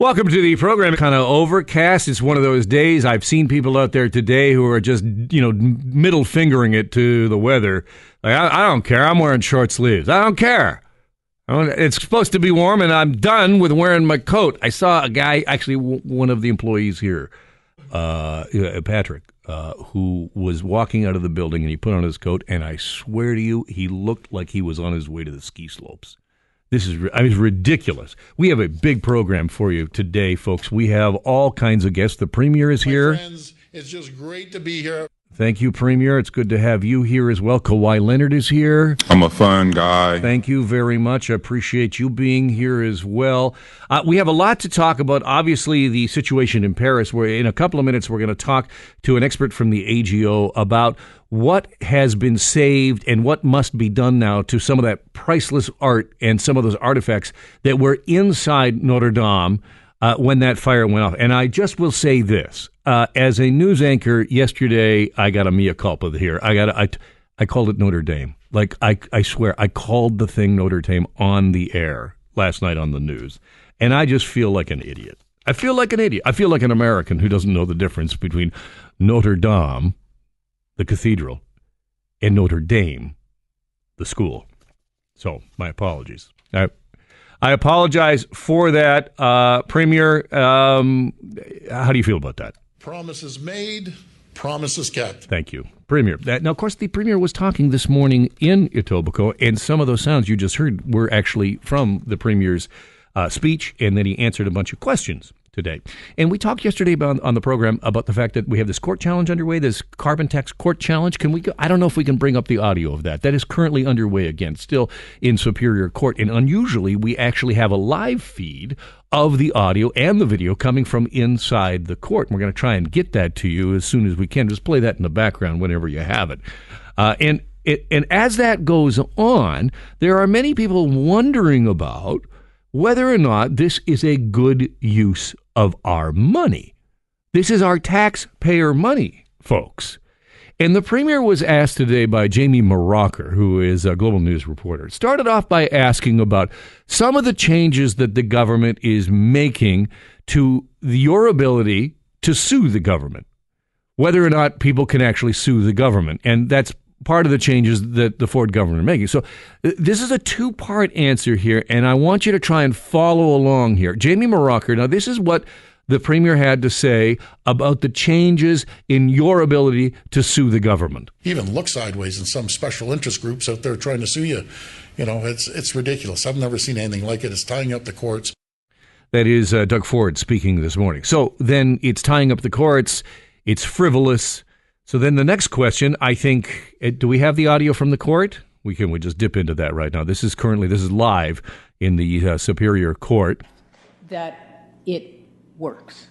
Welcome to the program. Kind of overcast. It's one of those days. I've seen people out there today who are just, you know, middle fingering it to the weather. Like, I, I don't care. I'm wearing short sleeves. I don't care. I don't- It's supposed to be warm, and I'm done with wearing my coat. I saw a guy, actually, w- one of the employees here, uh, uh, Patrick, uh, who was walking out of the building, and he put on his coat, and I swear to you, he looked like he was on his way to the ski slopes. This is I mean, it's ridiculous. We have a big program for you today, folks. We have all kinds of guests. The premier is here. friends. It's just great to be here. Thank you, Premier. It's good to have you here as well. Kawhi Leonard is here. I'm a fun guy. Thank you very much. I appreciate you being here as well. Uh, we have a lot to talk about. Obviously, the situation in Paris. Where in a couple of minutes we're going to talk to an expert from the AGO about what has been saved and what must be done now to some of that priceless art and some of those artifacts that were inside Notre Dame uh, when that fire went off. And I just will say this: uh, as a news anchor yesterday, I got a mea culpa here. I got a, I, I called it Notre Dame. Like I, I swear, I called the thing Notre Dame on the air last night on the news, and I just feel like an idiot. I feel like an idiot. I feel like an American who doesn't know the difference between Notre Dame, the cathedral, and Notre Dame, the school. So my apologies. I, I apologize for that, uh, Premier. Um, how do you feel about that? Promises made, promises kept. Thank you, Premier. That, now, of course, the Premier was talking this morning in Etobicoke, and some of those sounds you just heard were actually from the Premier's uh, speech, and then he answered a bunch of questions today. And we talked yesterday about, on the program about the fact that we have this court challenge underway, this carbon tax court challenge. Can we? Go, I don't know if we can bring up the audio of that. That is currently underway again, still in Superior Court. And unusually, we actually have a live feed of the audio and the video coming from inside the court. And we're going to try and get that to you as soon as we can. Just play that in the background whenever you have it. Uh, and it, and as that goes on, there are many people wondering about whether or not this is a good use of our money. This is our taxpayer money, folks. And the premier was asked today by Jamie Mauracher, who is a global news reporter. Started off by asking about some of the changes that the government is making to your ability to sue the government, whether or not people can actually sue the government. And that's part of the changes that the Ford government are making. So this is a two part answer here, and I want you to try and follow along here. Jamie Mauracher, now this is what the premier had to say about the changes in your ability to sue the government. Even look sideways in some special interest groups out there trying to sue you. You know, it's it's ridiculous. I've never seen anything like it. It's tying up the courts. That is uh, Doug Ford speaking this morning. So then it's tying up the courts, it's frivolous. So then the next question, I think, uh, do we have the audio from the court? We can we just dip into that right now. This is currently this is live in the uh, Superior Court. that it works.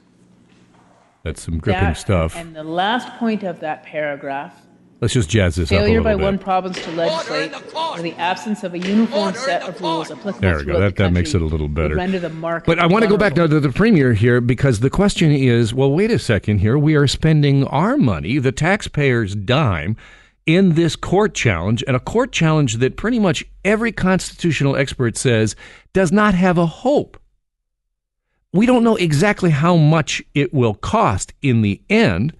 That's some gripping That- stuff. And the last point of that paragraph Let's just jazz this up failure by bit. one province to legislate or the absence of a uniform set of rules applicable There we go. That- that makes it a little better. Render the market But I want to go back now to the premier here because the question is well, wait a second here. We are spending our money, the taxpayers' dime, in this court challenge, and a court challenge that pretty much every constitutional expert says does not have a hope. We don't know exactly how much it will cost in the end,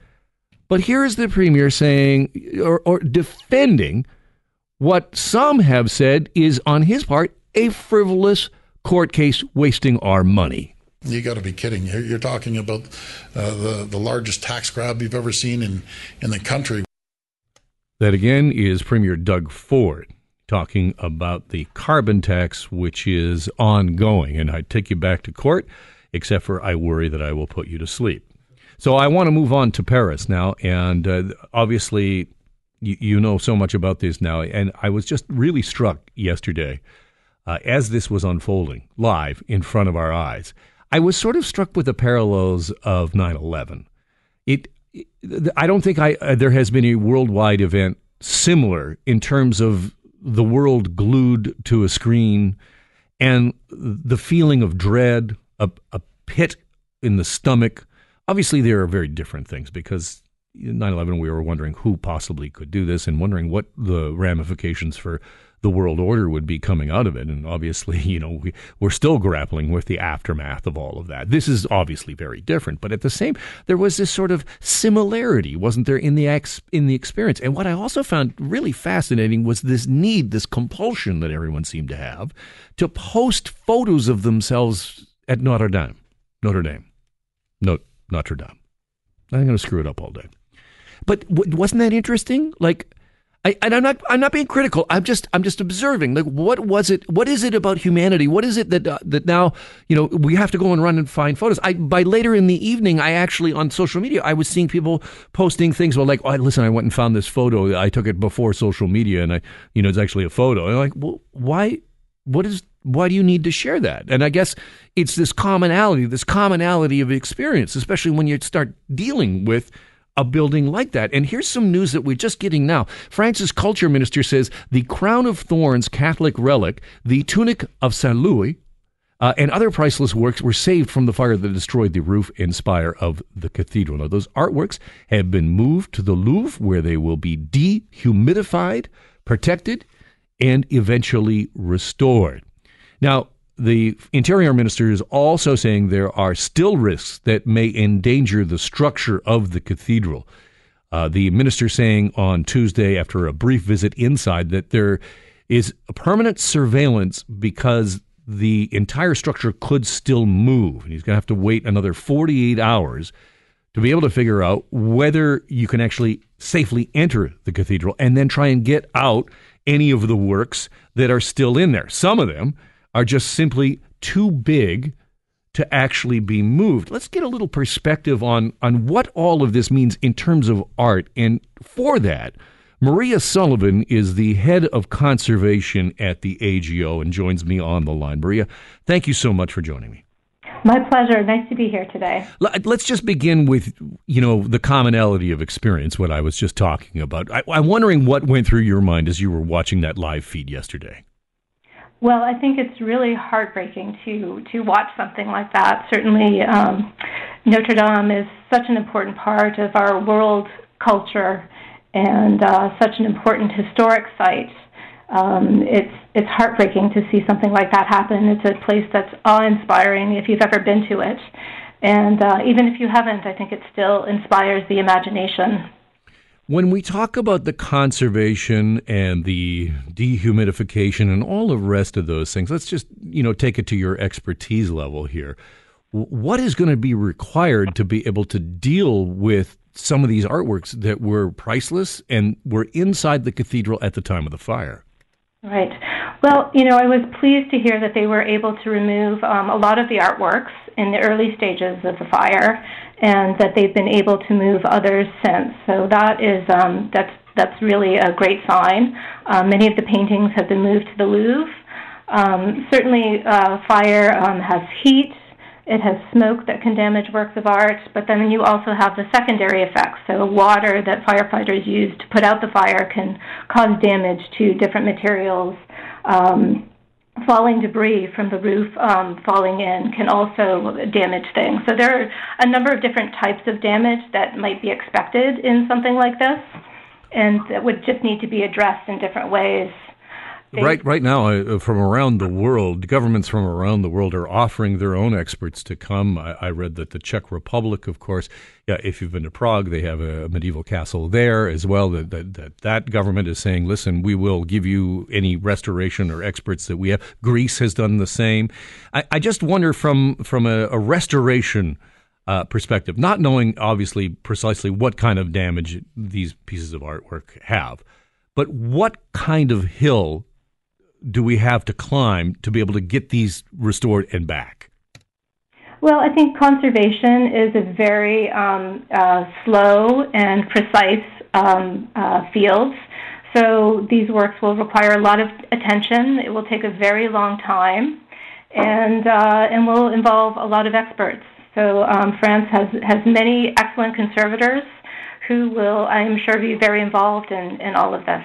but here is the premier saying or, or defending what some have said is, on his part, a frivolous court case wasting our money. You got to be kidding. You're, talking about uh, the the largest tax grab you've ever seen in in the country. That again is Premier Doug Ford talking about the carbon tax, which is ongoing. And I take you back to court, except for I worry that I will put you to sleep. So I want to move on to Paris now. And uh, obviously, you, you know so much about this now. And I was just really struck yesterday uh, as this was unfolding live in front of our eyes. I was sort of struck with the parallels of 9 11. It, it- I don't think I, uh, there has been a worldwide event similar in terms of the world glued to a screen and the feeling of dread, a, a pit in the stomach. Obviously, there are very different things because 9/11, we were wondering who possibly could do this, and wondering what the ramifications for the world order would be coming out of it. And obviously, you know, we, we're still grappling with the aftermath of all of that. This is obviously very different, but at the same, there was this sort of similarity, wasn't there, in the ex, in the experience? And what I also found really fascinating was this need, this compulsion that everyone seemed to have to post photos of themselves at Notre Dame, Notre Dame, no, Notre Dame. I'm going to screw it up all day. But wasn't that interesting? Like I, and I'm not I'm not being critical. I'm just I'm just observing. Like, what was it? What is it about humanity? What is it that uh, that now you know we have to go and run and find photos? I by later in the evening, I actually on social media I was seeing people posting things. Well, like, oh, listen, I went and found this photo. I took it before social media, and I you know it's actually a photo. And I'm like, well, why? What is? Why do you need to share that? And I guess it's this commonality, this commonality of experience, especially when you start dealing with a building like that. And here's some news that we're just getting now. France's culture minister says the crown of thorns Catholic relic, the tunic of Saint Louis, uh, and other priceless works were saved from the fire that destroyed the roof and spire of the cathedral. Now, those artworks have been moved to the Louvre, where they will be dehumidified, protected, and eventually restored. Now, the interior minister is also saying there are still risks that may endanger the structure of the cathedral. Uh, the minister saying on Tuesday, after a brief visit inside, that there is a permanent surveillance because the entire structure could still move. He's going to have to wait another 48 hours to be able to figure out whether you can actually safely enter the cathedral and then try and get out any of the works that are still in there. Some of them are just simply too big to actually be moved. Let's get a little perspective on, on what all of this means in terms of art. And for that, Maria Sullivan is the head of conservation at the AGO and joins me on the line. Maria, thank you so much for joining me. My pleasure. Nice to be here today. Let's just begin with, you know, the commonality of experience, what I was just talking about. I, I'm wondering what went through your mind as you were watching that live feed yesterday. Well, I think it's really heartbreaking to to watch something like that. Certainly, um, Notre Dame is such an important part of our world culture and uh, such an important historic site. Um, it's it's heartbreaking to see something like that happen. It's a place that's awe-inspiring if you've ever been to it, and uh, even if you haven't, I think it still inspires the imagination. When we talk about the conservation and the dehumidification and all the rest of those things, let's just, you know, take it to your expertise level here. What is going to be required to be able to deal with some of these artworks that were priceless and were inside the cathedral at the time of the fire? Right. Well, you know, I was pleased to hear that they were able to remove um, a lot of the artworks in the early stages of the fire, and that they've been able to move others since. So that is um, that's that's really a great sign. Uh, many of the paintings have been moved to the Louvre. Um, certainly, uh, fire um, has heat it has smoke that can damage works of art, but then you also have the secondary effects. So, water that firefighters use to put out the fire can cause damage to different materials. Um, falling debris from the roof um, falling in can also damage things. So, there are a number of different types of damage that might be expected in something like this, and that would just need to be addressed in different ways. Right, right now, uh, from around the world, governments from around the world are offering their own experts to come. I, I, read that the Czech Republic, of course, yeah, if you've been to Prague, they have a medieval castle there as well. That, that that, that government is saying, listen, we will give you any restoration or experts that we have. Greece has done the same. I, I just wonder from from a, a restoration. Uh, perspective, not knowing obviously precisely what kind of damage these pieces of artwork have, but what kind of hill do we have to climb to be able to get these restored and back? Well, I think conservation is a very um, uh, slow and precise um, uh, field. So these works will require a lot of attention. It will take a very long time, and uh, and will involve a lot of experts. So um, France has has many excellent conservators who will, I'm sure, be very involved in, in all of this.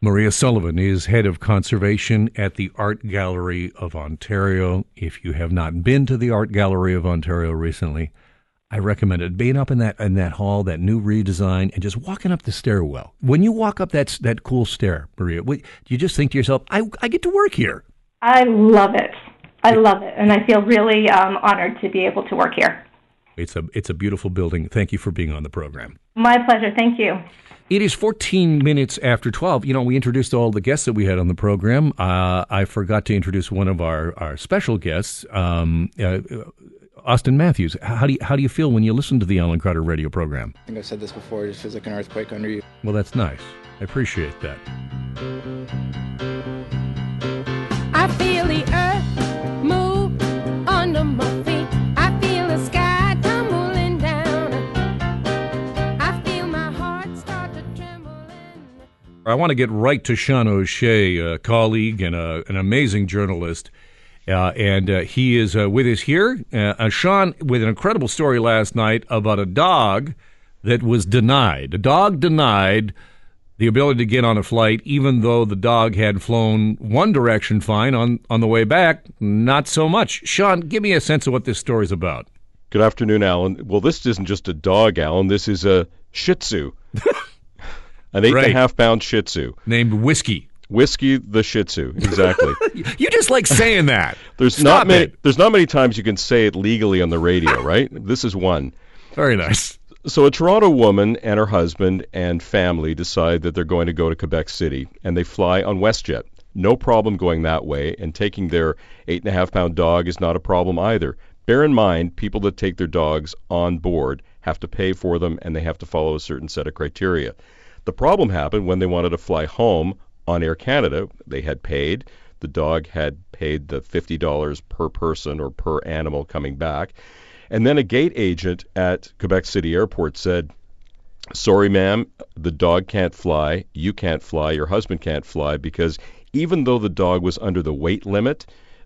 Maria Sullivan is head of conservation at the Art Gallery of Ontario. If you have not been to the Art Gallery of Ontario recently, I recommend it. Being up in that in that hall, that new redesign, and just walking up the stairwell. When you walk up that that cool stair, Maria, what, you just think to yourself, "I I get to work here." I love it. I love it, and I feel really um, honored to be able to work here. It's a it's a beautiful building. Thank you for being on the program. My pleasure. Thank you. It is 14 minutes after 12. You know, we introduced all the guests that we had on the program. Uh, I forgot to introduce one of our, our special guests, um, uh, Auston Matthews. How do you, how do you feel when you listen to the Alan Crowder radio program? I think I've said this before. It just feels like an earthquake under you. Well, that's nice. I appreciate that. I feel the earth I want to get right to Sean O'Shea, a colleague and a, an amazing journalist. Uh, and uh, he is uh, with us here. Uh, uh, Sean, with an incredible story last night about a dog that was denied. A dog denied the ability to get on a flight, even though the dog had flown one direction fine on, on the way back, not so much. Sean, give me a sense of what this story's about. Good afternoon, Alan. Well, this isn't just a dog, Alan. This is a Shih Tzu, an eight Right. and a half pound Shih Tzu. Named Whiskey. Whiskey the Shih Tzu, exactly. You just like saying that. There's Stop not many. it. There's not many times you can say it legally on the radio, right? This is one. Very nice. So a Toronto woman and her husband and family decide that they're going to go to Quebec City, and they fly on WestJet. No problem going that way, and taking their eight and a half pound dog is not a problem either. Bear in mind, people that take their dogs on board have to pay for them, and they have to follow a certain set of criteria. The problem happened when they wanted to fly home on Air Canada. They had paid. The dog had paid the $50 per person or per animal coming back. And then a gate agent at Quebec City Airport said, Sorry, ma'am, the dog can't fly. You can't fly. Your husband can't fly because even though the dog was under the weight limit,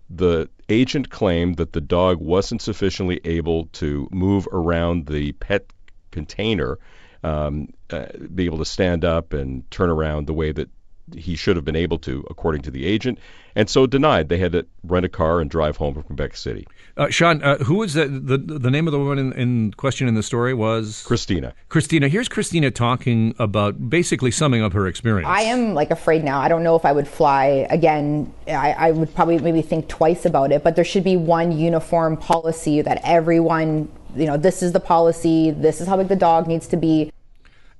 the agent claimed that the dog wasn't sufficiently able to move around the pet container, um, uh, be able to stand up and turn around the way that he should have been able to, according to the agent, and so denied. They had to rent a car and drive home from Quebec City. Uh, Sean, uh, who was the, the the name of the woman in, in question in the story was Christina. Christina. Here's Christina talking about basically summing up her experience. I am like afraid now. I don't know if I would fly again. I, I would probably maybe think twice about it, but there should be one uniform policy that everyone, you know, this is the policy, this is how big the dog needs to be.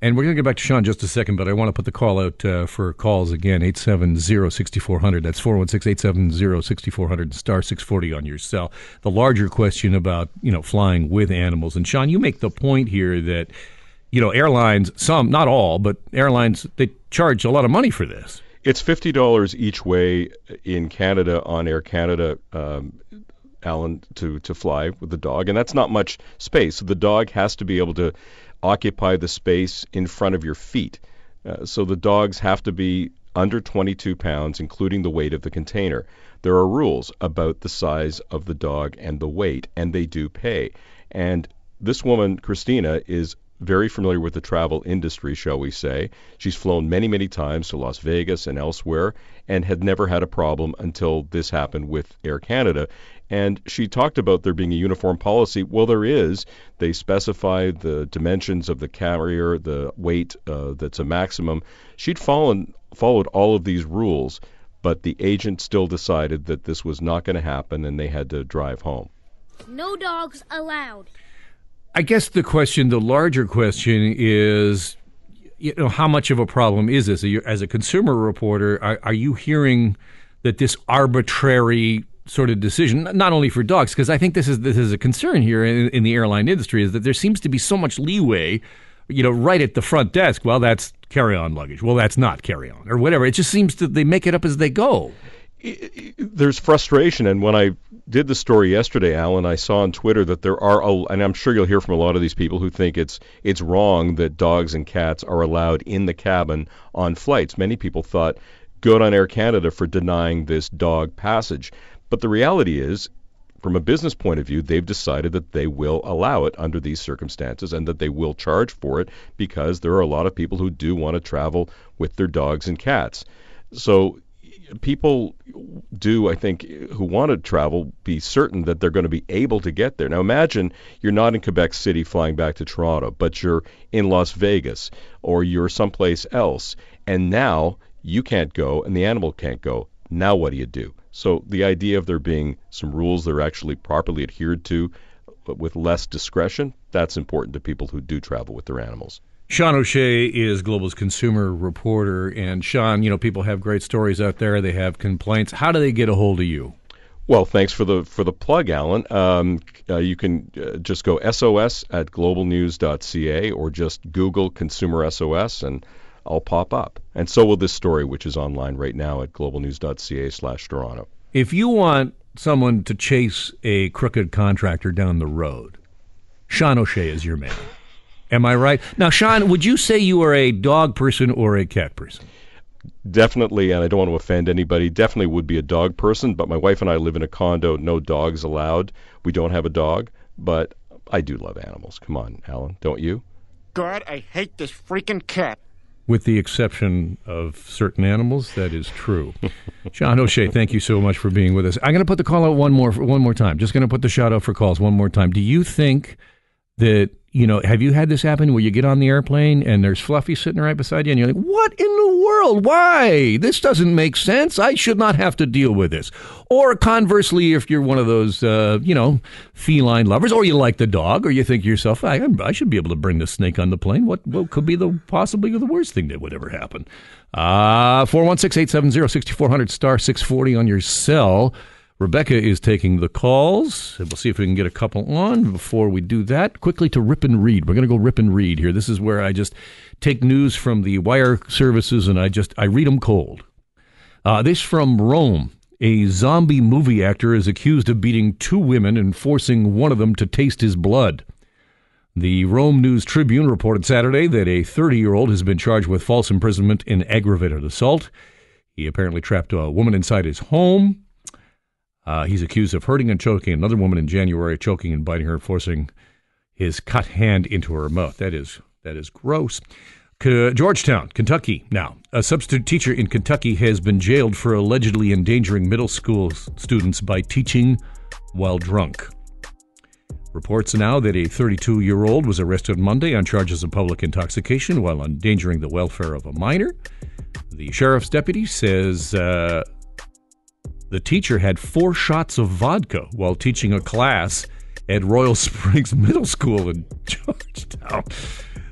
And we're going to get back to Sean in just a second, but I want to put the call out uh, for calls again 870-6400. That's 416-870-6400 star 640 on your cell. The larger question about, you know, flying with animals. And Sean, you make the point here that, you know, airlines, some, not all, but airlines, they charge a lot of money for this. It's fifty dollars each way in Canada on Air Canada, um, Alan, to to fly with the dog, and that's not much space. So the dog has to be able to occupy the space in front of your feet. Uh, so the dogs have to be under 22 pounds, including the weight of the container. There are rules about the size of the dog and the weight, and they do pay. And this woman, Christina, is very familiar with the travel industry, shall we say. She's flown many, many times to Las Vegas and elsewhere and had never had a problem until this happened with Air Canada. And she talked about there being a uniform policy. Well, there is. They specify the dimensions of the carrier, the weight uh, that's a maximum. She'd fallen, followed all of these rules, but the agent still decided that this was not going to happen and they had to drive home. No dogs allowed. I guess the question, the larger question is, you know, how much of a problem is this? As a consumer reporter, are, are you hearing that this arbitrary sort of decision, not only for dogs, because I think this is this is a concern here in, in the airline industry, is that there seems to be so much leeway, you know, right at the front desk. Well, that's carry-on luggage. Well, that's not carry-on, or whatever. It just seems that they make it up as they go. there's frustration and when I did the story yesterday Alan I saw on Twitter that there are and I'm sure you'll hear from a lot of these people who think it's it's wrong that dogs and cats are allowed in the cabin on flights many people thought good on Air Canada for denying this dog passage but the reality is from a business point of view, they've decided that they will allow it under these circumstances and that they will charge for it because there are a lot of people who do want to travel with their dogs and cats. So people do, I think, who want to travel, be certain that they're going to be able to get there. Now, imagine you're not in Quebec City flying back to Toronto, but you're in Las Vegas or you're someplace else, and now you can't go and the animal can't go. Now, what do you do? So, the idea of there being some rules that are actually properly adhered to, but with less discretion, that's important to people who do travel with their animals. Sean O'Shea is Global's consumer reporter. And Sean, you know, people have great stories out there. They have complaints. How do they get a hold of you? Well, thanks for the for the plug, Alan. Um, uh, you can uh, just go SOS at globalnews.ca or just Google Consumer SOS and I'll pop up. And so will this story, which is online right now at globalnews.ca slash Toronto. If you want someone to chase a crooked contractor down the road, Sean O'Shea is your man. Am I right? Now, Sean, would you say you are a dog person or a cat person? Definitely, and I don't want to offend anybody, definitely would be a dog person, but my wife and I live in a condo, no dogs allowed. We don't have a dog, but I do love animals. Come on, Alan, don't you? God, I hate this freaking cat. With the exception of certain animals, that is true. Sean O'Shea, thank you so much for being with us. I'm going to put the call out one more one more time. Just going to put the shout out for calls one more time. Do you think that you know? Have you had this happen where you get on the airplane and there's Fluffy sitting right beside you, and you're like, "What in the world? Why? This doesn't make sense. I should not have to deal with this." Or conversely, if you're one of those uh, you know feline lovers, or you like the dog, or you think to yourself, "I, I should be able to bring the snake on the plane." What what could be the possibly the worst thing that would ever happen? Uh, 416-870-6400 star 640 on your cell. Rebecca is taking the calls. We'll see if we can get a couple on. Before we do that, quickly to Rip and Read. We're going to go Rip and Read here. This is where I just take news from the wire services and I just I read them cold. Uh, this from Rome. A zombie movie actor is accused of beating two women and forcing one of them to taste his blood. The Rome News Tribune reported Saturday that a 30 year old has been charged with false imprisonment and aggravated assault. He apparently trapped a woman inside his home. Uh, he's accused of hurting and choking another woman in January, choking and biting her, forcing his cut hand into her mouth. That is that is gross. Georgetown, Kentucky. Now, a substitute teacher in Kentucky has been jailed for allegedly endangering middle school students by teaching while drunk. Reports now that a 32 year old was arrested Monday on charges of public intoxication while endangering the welfare of a minor. The sheriff's deputy says uh, the teacher had four shots of vodka while teaching a class at Royal Springs Middle School in Georgetown.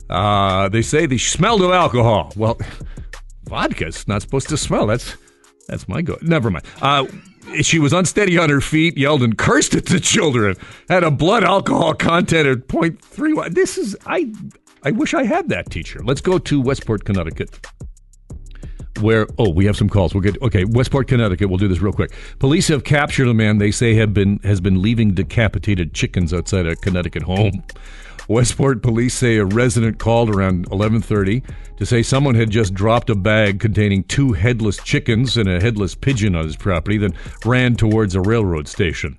Uh, they say they smelled of alcohol. Well, vodka's not supposed to smell. That's that's my go. Never mind. Uh, she was unsteady on her feet, yelled and cursed at the children. Had a blood alcohol content of 0.31. This is I. I wish I had that teacher. Let's go to Westport, Connecticut where oh we have some calls. We'll get okay westport connecticut. We'll do this real quick. Police have captured a man they say have been has been leaving decapitated chickens outside a connecticut home. Westport police say a resident called around 11:30 to say someone had just dropped a bag containing two headless chickens and a headless pigeon on his property then ran towards a railroad station.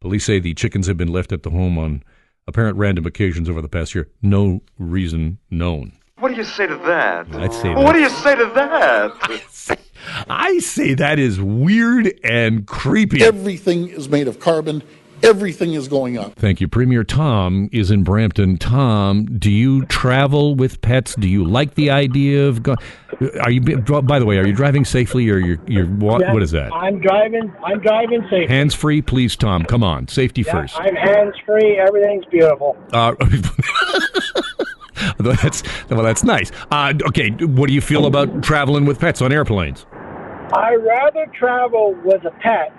Police say the chickens have been left at the home on apparent random occasions over the past year. No reason known What do you say to that? I'd say What that. do you say to that? I say that is weird and creepy. Everything is made of carbon. Everything is going up. Thank you. Premier Tom is in Brampton. Tom, do you travel with pets? Do you like the idea of go- Are you by the way, are you driving safely or you're you're what, Yeah, what is that? I'm driving. I'm driving safe. Hands free, please Tom. Come on. Safety Yeah, first. I'm hands free. Everything's beautiful. Uh, that's well that's nice. Uh, okay, what do you feel about traveling with pets on airplanes? I rather travel with a pet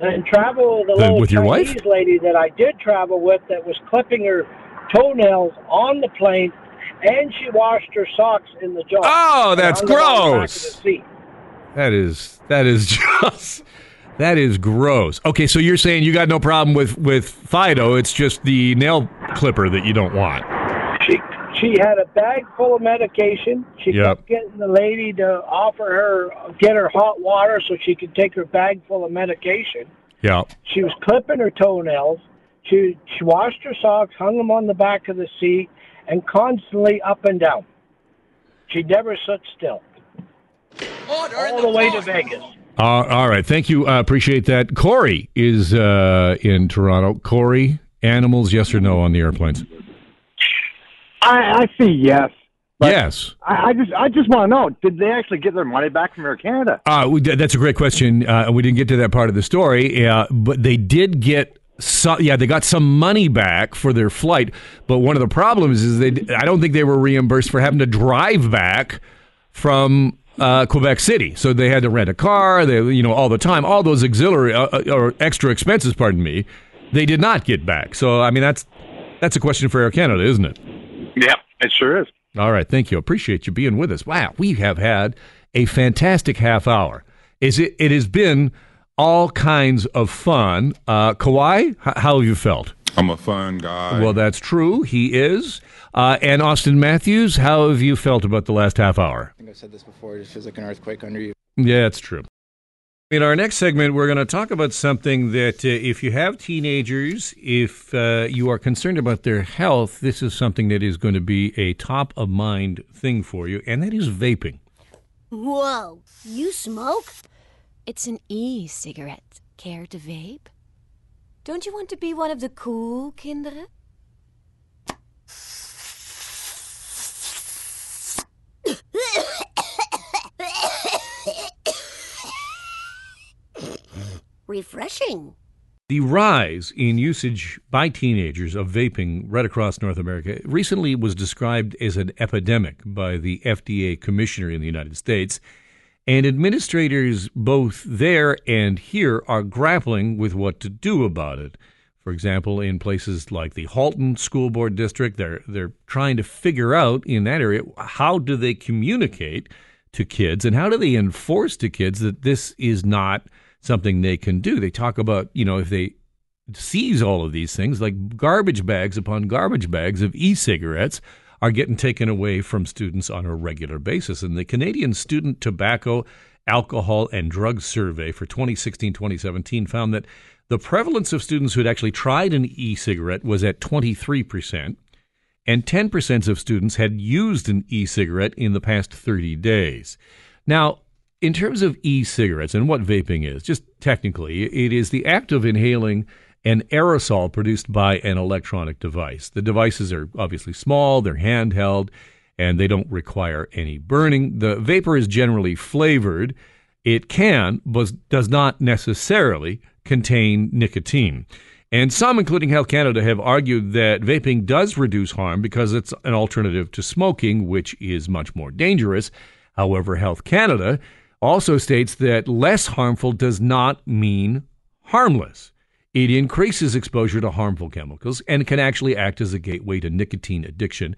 than travel with a little with your wife? Chinese lady that I did travel with that was clipping her toenails on the plane, and she washed her socks in the jar. Oh, that's hung them on the back of gross. That is that is just that is gross. Okay, so you're saying you got no problem with with Fido? It's just the nail clipper that you don't want. She she had a bag full of medication. She Yep. kept getting the lady to offer her get her hot water so she could take her bag full of medication. Yeah. She was clipping her toenails. She she washed her socks, hung them on the back of the seat, and constantly up and down. She never stood still. All the way to Vegas. Uh, all right. Thank you. Uh, appreciate that. Corey is uh, in Toronto. Corey, animals, yes or no on the airplanes? I, I see yes. yes. I, I just I just want to know: Did they actually get their money back from Air Canada? Uh, we, that's a great question. Uh, we didn't get to that part of the story, uh, but they did get. Some, yeah, they got some money back for their flight, but one of the problems is they. I don't think they were reimbursed for having to drive back from uh, Quebec City. So they had to rent a car. They, you know, all the time, all those auxiliary uh, uh, or extra expenses. Pardon me. They did not get back. So I mean, that's that's a question for Air Canada, isn't it? Yeah, it sure is. All right, thank you. Appreciate you being with us. Wow, we have had a fantastic half hour. Is it? It has been all kinds of fun. Uh, Kawhi, h- how have you felt? I'm a fun guy. Well, that's true. He is. Uh, and Auston Matthews, how have you felt about the last half hour? I think I've said this before. It just feels like an earthquake under you. Yeah, it's true. In our next segment, we're going to talk about something that uh, if you have teenagers, if uh, you are concerned about their health, this is something that is going to be a top of mind thing for you, and that is vaping. Whoa, you smoke? It's an e cigarette. Care to vape? Don't you want to be one of the cool kinderen? Refreshing. The rise in usage by teenagers of vaping right across North America recently was described as an epidemic by the FDA commissioner in the United States. And administrators both there and here are grappling with what to do about it. For example, in places like the Halton School Board District, they're they're trying to figure out in that area how do they communicate to kids and how do they enforce to kids that this is not something they can do. They talk about, you know, if they seize all of these things, like garbage bags upon garbage bags of e cigarettes are getting taken away from students on a regular basis. And the Canadian Student Tobacco, Alcohol, and Drug Survey for 2016 2017 found that the prevalence of students who had actually tried an e cigarette was at 23%, and 10% of students had used an e cigarette in the past 30 days. Now, in terms of e cigarettes and what vaping is, just technically, it is the act of inhaling an aerosol produced by an electronic device. The devices are obviously small, they're handheld, and they don't require any burning. The vapor is generally flavored. It can, but does not necessarily contain nicotine. And some, including Health Canada, have argued that vaping does reduce harm because it's an alternative to smoking, which is much more dangerous. However, Health Canada also states that less harmful does not mean harmless. It increases exposure to harmful chemicals and can actually act as a gateway to nicotine addiction,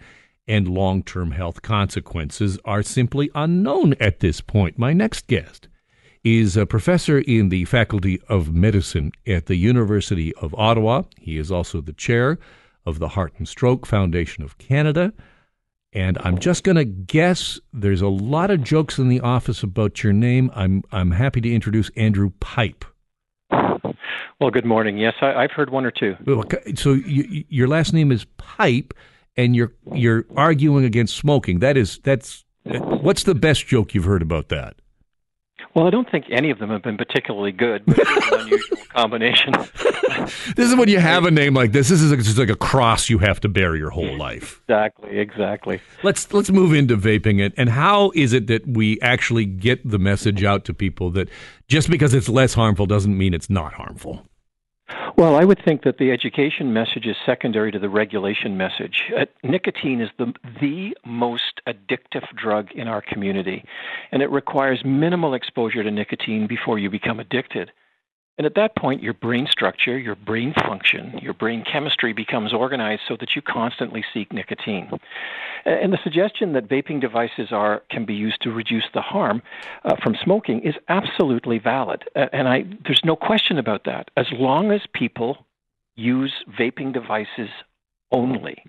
and long term health consequences are simply unknown at this point. My next guest is a professor in the Faculty of Medicine at the University of Ottawa. He is also the chair of the Heart and Stroke Foundation of Canada. And I'm just going to guess there's a lot of jokes in the office about your name. I'm, I'm happy to introduce Andrew Pipe. Well, good morning. Yes, I, I've heard one or two. So you, your last name is Pipe, and you're you're arguing against smoking. That is that's what's the best joke you've heard about that? Well, I don't think any of them have been particularly good, but it's an unusual combination. This is when you have a name like this. This is just like a cross you have to bear your whole life. Exactly, exactly. Let's let's move into vaping it. And how is it that we actually get the message out to people that just because it's less harmful doesn't mean it's not harmful? Well, I would think that the education message is secondary to the regulation message. Uh, nicotine is the the most addictive drug in our community, and it requires minimal exposure to nicotine before you become addicted. And at that point, your brain structure, your brain function, your brain chemistry becomes organized so that you constantly seek nicotine. And the suggestion that vaping devices are can be used to reduce the harm uh, from smoking is absolutely valid. And I, there's no question about that. As long as people use vaping devices only.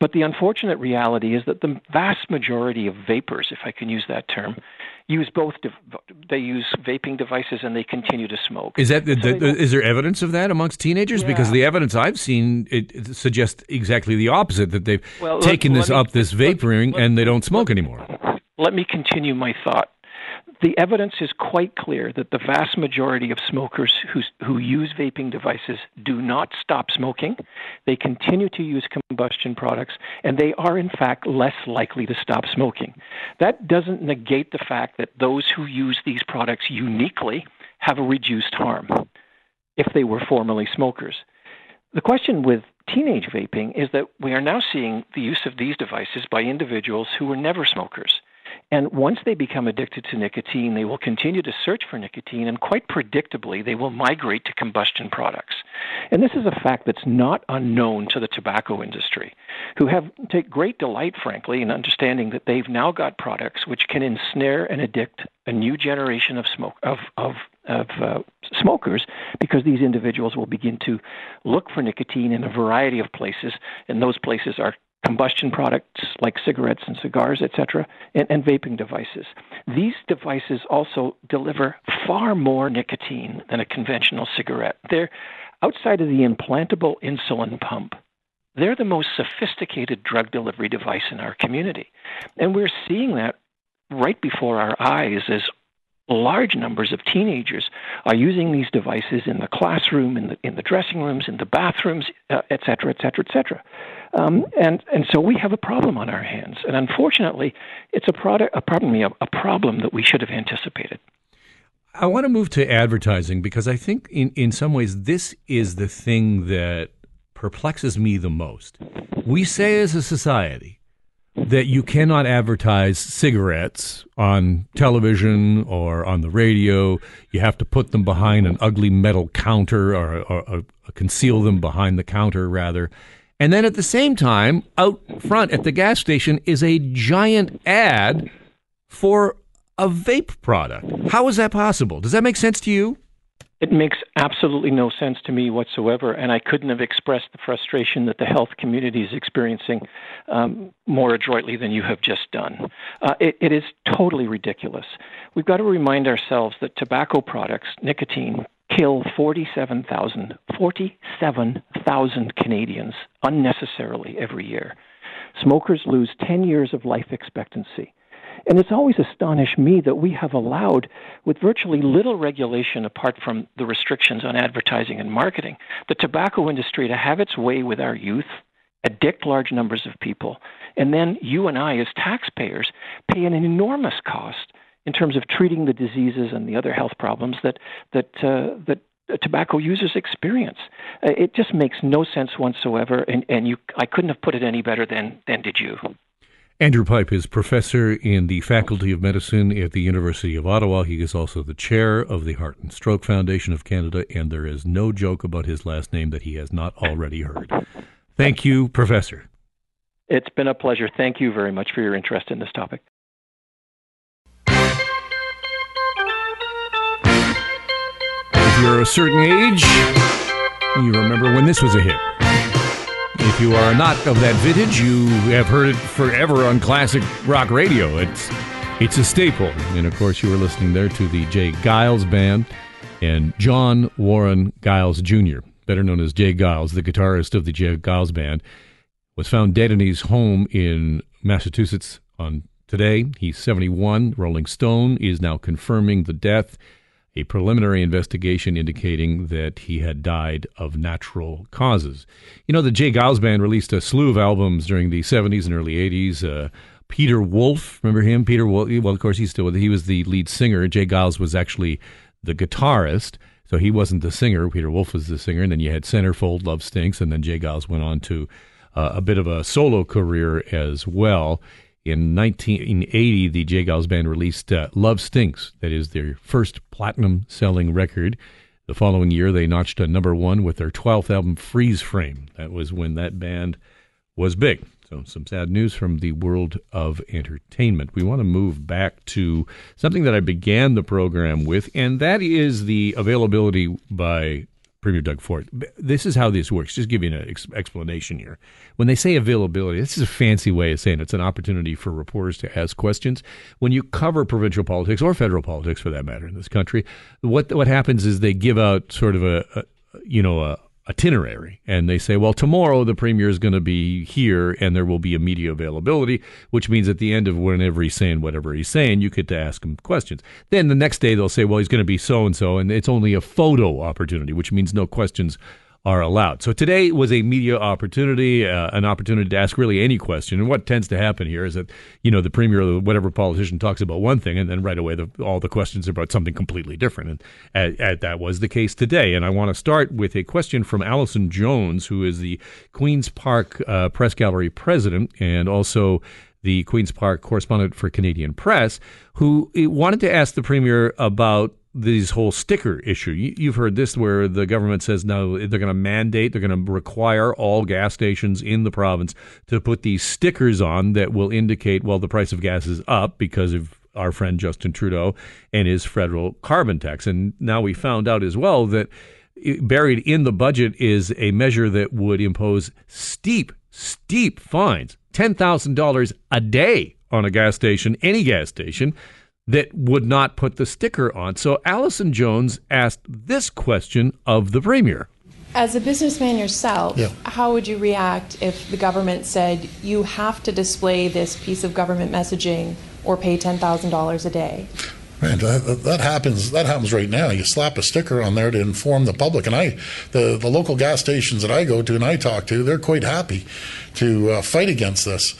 But the unfortunate reality is that the vast majority of vapors, if I can use that term, use both. De- they use vaping devices and they continue to smoke. Is that So the, they is there evidence of that amongst teenagers? Because the evidence I've seen it, it suggests exactly the opposite that they've Well, taken let this me- up this vaporing and they don't smoke anymore. let me continue my thought. The evidence is quite clear that the vast majority of smokers who, use vaping devices do not stop smoking. They continue to use combustion products, and they are, in fact, less likely to stop smoking. That doesn't negate the fact that those who use these products uniquely have a reduced harm if they were formerly smokers. The question with teenage vaping is that we are now seeing the use of these devices by individuals who were never smokers. And once they become addicted to nicotine, they will continue to search for nicotine, and quite predictably, they will migrate to combustion products. And this is a fact that's not unknown to the tobacco industry, who have take great delight, frankly, in understanding that they've now got products which can ensnare and addict a new generation of smoke of of of uh, smokers because these individuals will begin to look for nicotine in a variety of places, and those places are combustion products like cigarettes and cigars, etc., and, and, vaping devices. These devices also deliver far more nicotine than a conventional cigarette. They're outside of the implantable insulin pump. They're the most sophisticated drug delivery device in our community. And we're seeing that right before our eyes as large numbers of teenagers are using these devices in the classroom, in the, in the dressing rooms, in the bathrooms, uh, et cetera, et cetera, et cetera. Um, and and so we have a problem on our hands, and unfortunately, it's a product, a problem, a, a problem that we should have anticipated. I want to move to advertising because I think in in some ways this is the thing that perplexes me the most. We say as a society that you cannot advertise cigarettes on television or on the radio. You have to put them behind an ugly metal counter or, or, or, conceal them behind the counter, rather. And then at the same time, out front at the gas station is a giant ad for a vape product. How is that possible? Does that make sense to you? It makes absolutely no sense to me whatsoever, and I couldn't have expressed the frustration that the health community is experiencing um, more adroitly than you have just done. Uh, it, it is totally ridiculous. We've got to remind ourselves that tobacco products, nicotine, kill 47,000 47,000 Canadians unnecessarily every year. Smokers lose 10 years of life expectancy. And it's always astonished me that we have allowed, with virtually little regulation apart from the restrictions on advertising and marketing, the tobacco industry to have its way with our youth, addict large numbers of people, and then you and I, as taxpayers, pay an enormous cost in terms of treating the diseases and the other health problems that that uh, that tobacco users experience. Uh, it just makes no sense whatsoever, and, and you, I couldn't have put it any better than than did you. Andrew Pipe is professor in the Faculty of Medicine at the University of Ottawa. He is also the chair of the Heart and Stroke Foundation of Canada, and there is no joke about his last name that he has not already heard. Thank you, Professor. It's been a pleasure. Thank you very much for your interest in this topic. If you're a certain age, you remember when this was a hit. If you are not of that vintage, you have heard it forever on classic rock radio. It's it's a staple. And of course, you were listening there to the Jay Geils Band and John Warren Geils Jr., better known as Jay Geils, the guitarist of the Jay Geils Band, was found dead in his home in Massachusetts on today. He's 71. Rolling Stone is now confirming the death a preliminary investigation indicating that he had died of natural causes. You know, the Jay Geils Band released a slew of albums during the 70s and early 80s. Uh, Peter Wolf, remember him? Peter Wolf, well, of course, he's still, with. he was the lead singer. Jay Geils was actually the guitarist. So he wasn't the singer. Peter Wolf was the singer. And then you had Centerfold, Love Stinks. And then Jay Geils went on to uh, a bit of a solo career as well. In 1980, the J. Geils Band released uh, Love Stinks, that is their first platinum selling record. The following year, they notched a number one with their 12th album, Freeze Frame. That was when that band was big. So, some sad news from the world of entertainment. We want to move back to something that I began the program with, and that is the availability by Premier Doug Ford. This is how this works. Just you an ex- explanation here. When they say availability, this is a fancy way of saying it. it's an opportunity for reporters to ask questions. When you cover provincial politics or federal politics, for that matter, in this country, what what happens is they give out sort of a, a you know a itinerary and they say, well, tomorrow the premier is going to be here and there will be a media availability, which means at the end of whenever he's saying whatever he's saying, you get to ask him questions. Then the next day they'll say, well, he's going to be so and so, and it's only a photo opportunity, which means no questions are allowed. So today was a media opportunity, uh, an opportunity to ask really any question. And what tends to happen here is that you know the premier or whatever politician talks about one thing, and then right away the, all the questions are about something completely different. And that was the case today. And I want to start with a question from Allison Jones, who is the Queens Park uh, Press Gallery president and also the Queens Park correspondent for Canadian Press, who uh, wanted to ask the premier about this whole sticker issue. You, have heard this where the government says no, they're going to mandate, they're going to require all gas stations in the province to put these stickers on that will indicate, well, the price of gas is up because of our friend Justin Trudeau and his federal carbon tax. And now we found out as well that buried in the budget is a measure that would impose steep, steep fines $10,000 a day on a gas station, any gas station that would not put the sticker on. So Allison Jones asked this question of the premier. As a businessman yourself, Yeah. how would you react if the government said you have to display this piece of government messaging or pay $10,000 a day? Man, that, that happens. That happens right now. You slap a sticker on there to inform the public, and I, the the local gas stations that I go to and I talk to, they're quite happy to uh, fight against this.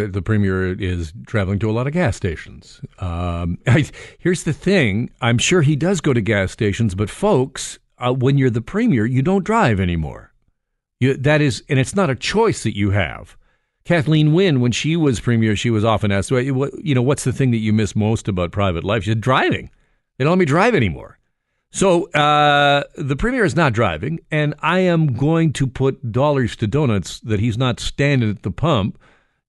The, the premier is traveling to a lot of gas stations. Um, I, here's the thing: I'm sure he does go to gas stations, but folks, uh, when you're the premier, you don't drive anymore. You, that is, and it's not a choice that you have. Kathleen Wynne, when she was premier, she was often asked, "What you know, what's the thing that you miss most about private life?" She said, "Driving. They don't let me drive anymore." So uh, the premier is not driving, and I am going to put dollars to donuts that he's not standing at the pump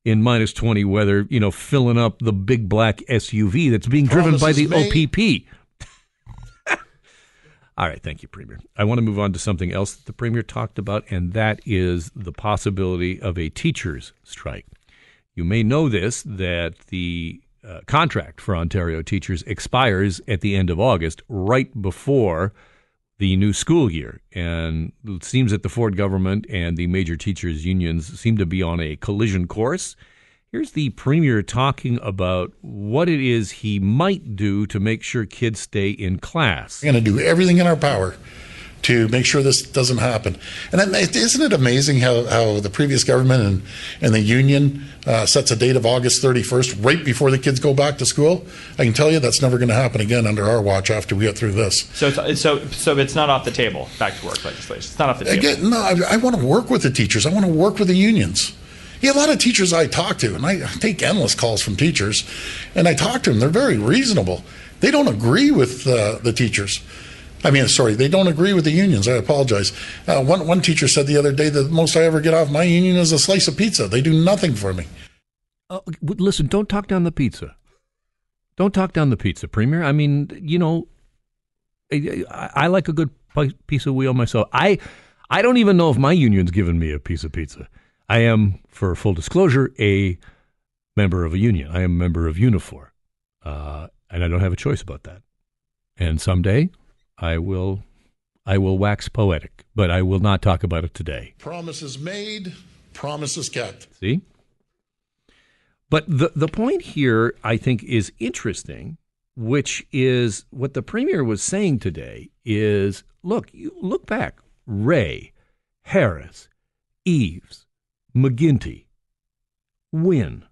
in minus 20 weather, you know, filling up the big black SUV that's being driven by the made. OPP. All right, thank you, Premier. I want to move on to something else that the Premier talked about, and that is the possibility of a teachers' strike. You may know this that the uh, contract for Ontario teachers expires at the end of August, right before the new school year. And it seems that the Ford government and the major teachers' unions seem to be on a collision course. Here's the premier talking about what it is he might do to make sure kids stay in class. We're going to do everything in our power to make sure this doesn't happen. And isn't it amazing how, how the previous government and, and the union uh, sets a date of August 31st right before the kids go back to school? I can tell you that's never going to happen again under our watch after we get through this. So, it's, so, so it's not off the table. Back to work legislation. It's not off the table. Again, no, I, I want to work with the teachers. I want to work with the unions. Yeah, a lot of teachers I talk to, and I take endless calls from teachers, and I talk to them. They're very reasonable. They don't agree with uh, the teachers. I mean, sorry, they don't agree with the unions. I apologize. Uh, one one teacher said the other day that the most I ever get off my union is a slice of pizza. They do nothing for me. W- listen, don't talk down the pizza. Don't talk down the pizza, Premier. I mean, you know, I, I I like a good piece of wheel myself. I I don't even know if my union's given me a piece of pizza. I am, for full disclosure, a member of a union. I am a member of Unifor, uh, and I don't have a choice about that. And someday, I will, I will wax poetic, but I will not talk about it today. Promises made, promises kept. See? But the the point here, I think, is interesting, which is what the premier was saying today is look, you look back, Rae, Harris, Eves, McGuinty, Wynne,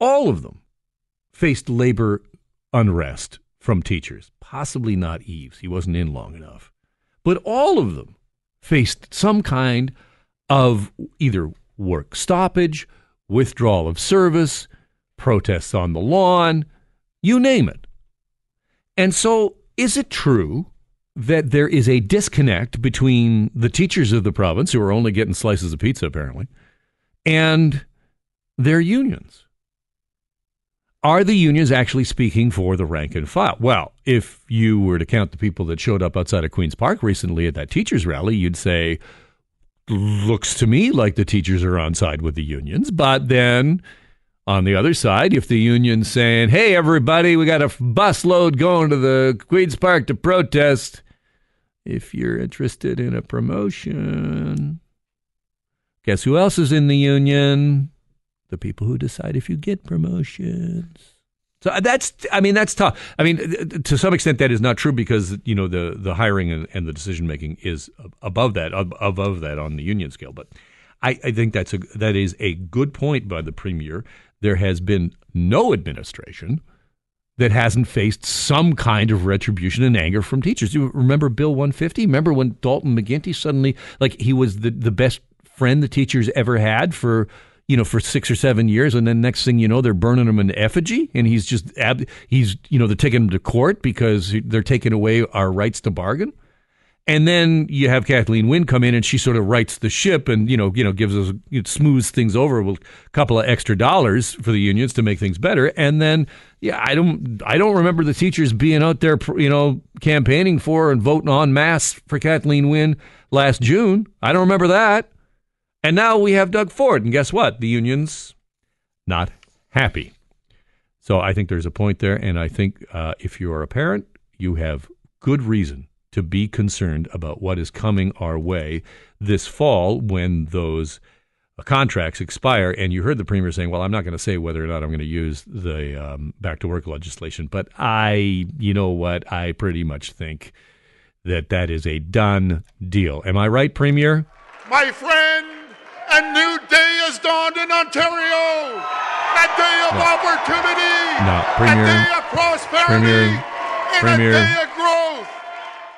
all of them faced labor unrest from teachers. Possibly not Eves, he wasn't in long enough. But all of them faced some kind of either work stoppage, withdrawal of service, protests on the lawn, you name it. And so, is it true that there is a disconnect between the teachers of the province, who are only getting slices of pizza apparently, and their unions? Are the unions actually speaking for the rank and file? Well, if you were to count the people that showed up outside of Queen's Park recently at that teachers rally, you'd say, looks to me like the teachers are on side with the unions. But then on the other side, if the union's saying, hey, everybody, we got a bus load going to the Queen's Park to protest, if you're interested in a promotion. Guess who else is in the union? The people who decide if you get promotions. So uh, that's, I mean, that's tough. I mean, to some extent, that is not true because you know the the hiring and, and the decision making is above that, above that on the union scale. But I, I think that's a that is a good point by the premier. There has been no administration that hasn't faced some kind of retribution and anger from teachers. You remember Bill 150? Remember when Dalton McGuinty suddenly, like, he was the, the best friend the teachers ever had for you know for six or seven years, and then next thing you know, they're burning him in effigy, and he's just ab- he's you know they're taking him to court because they're taking away our rights to bargain. And then you have Kathleen Wynne come in and she sort of rights the ship and you know you know gives us it smooths things over with a couple of extra dollars for the unions to make things better. And then yeah, I don't I don't remember the teachers being out there you know campaigning for and voting on mass for Kathleen Wynne last June. I don't remember that. And now we have Doug Ford, and guess what? The unions not happy. So I think there's a point there, and I think uh, if you are a parent, you have good reason to be concerned about what is coming our way this fall when those uh, contracts expire. And you heard the premier saying, "Well, I'm not going to say whether or not I'm going to use the um, back to work legislation, but I, you know what, I pretty much think that that is a done deal." Am I right, premier? My friend, a new day has dawned in Ontario. A day of No. opportunity. No, a day of prosperity. Premier. and Premier. a day of growth.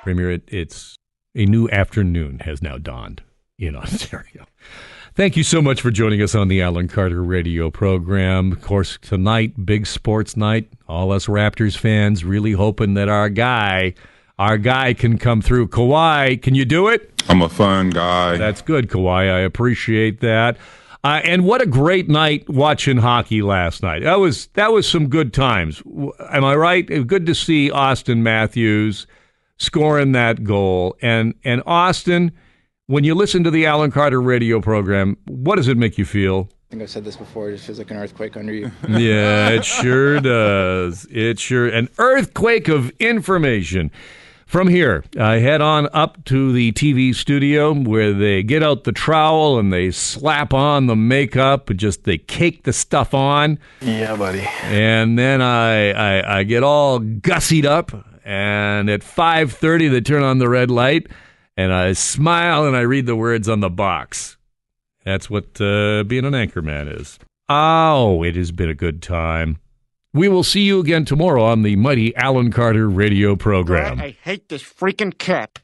Premier, it, it's a new afternoon has now dawned in Ontario. Thank you so much for joining us on the Alan Carter radio program. Of course, tonight, big sports night. All us Raptors fans really hoping that our guy, our guy can come through. Kawhi, can you do it? I'm a fun guy. That's good, Kawhi. I appreciate that. Uh, and what a great night watching hockey last night. That was that was some good times. Am I right? Good to see Auston Matthews scoring that goal. And and Auston, when you listen to the Alan Carter radio program, what does it make you feel? I think I've said this before. It just feels like an earthquake under you. yeah, it sure does. It sure an earthquake of information. From here, I head on up to the TV studio where they get out the trowel and they slap on the makeup and just they cake the stuff on. Yeah, buddy. And then I, I, I get all gussied up, and at 5:30 they turn on the red light, and I smile and I read the words on the box. That's what uh, being an anchorman is. Oh, it has been a good time. We will see you again tomorrow on the mighty Alan Carter radio program. I hate this freaking cat.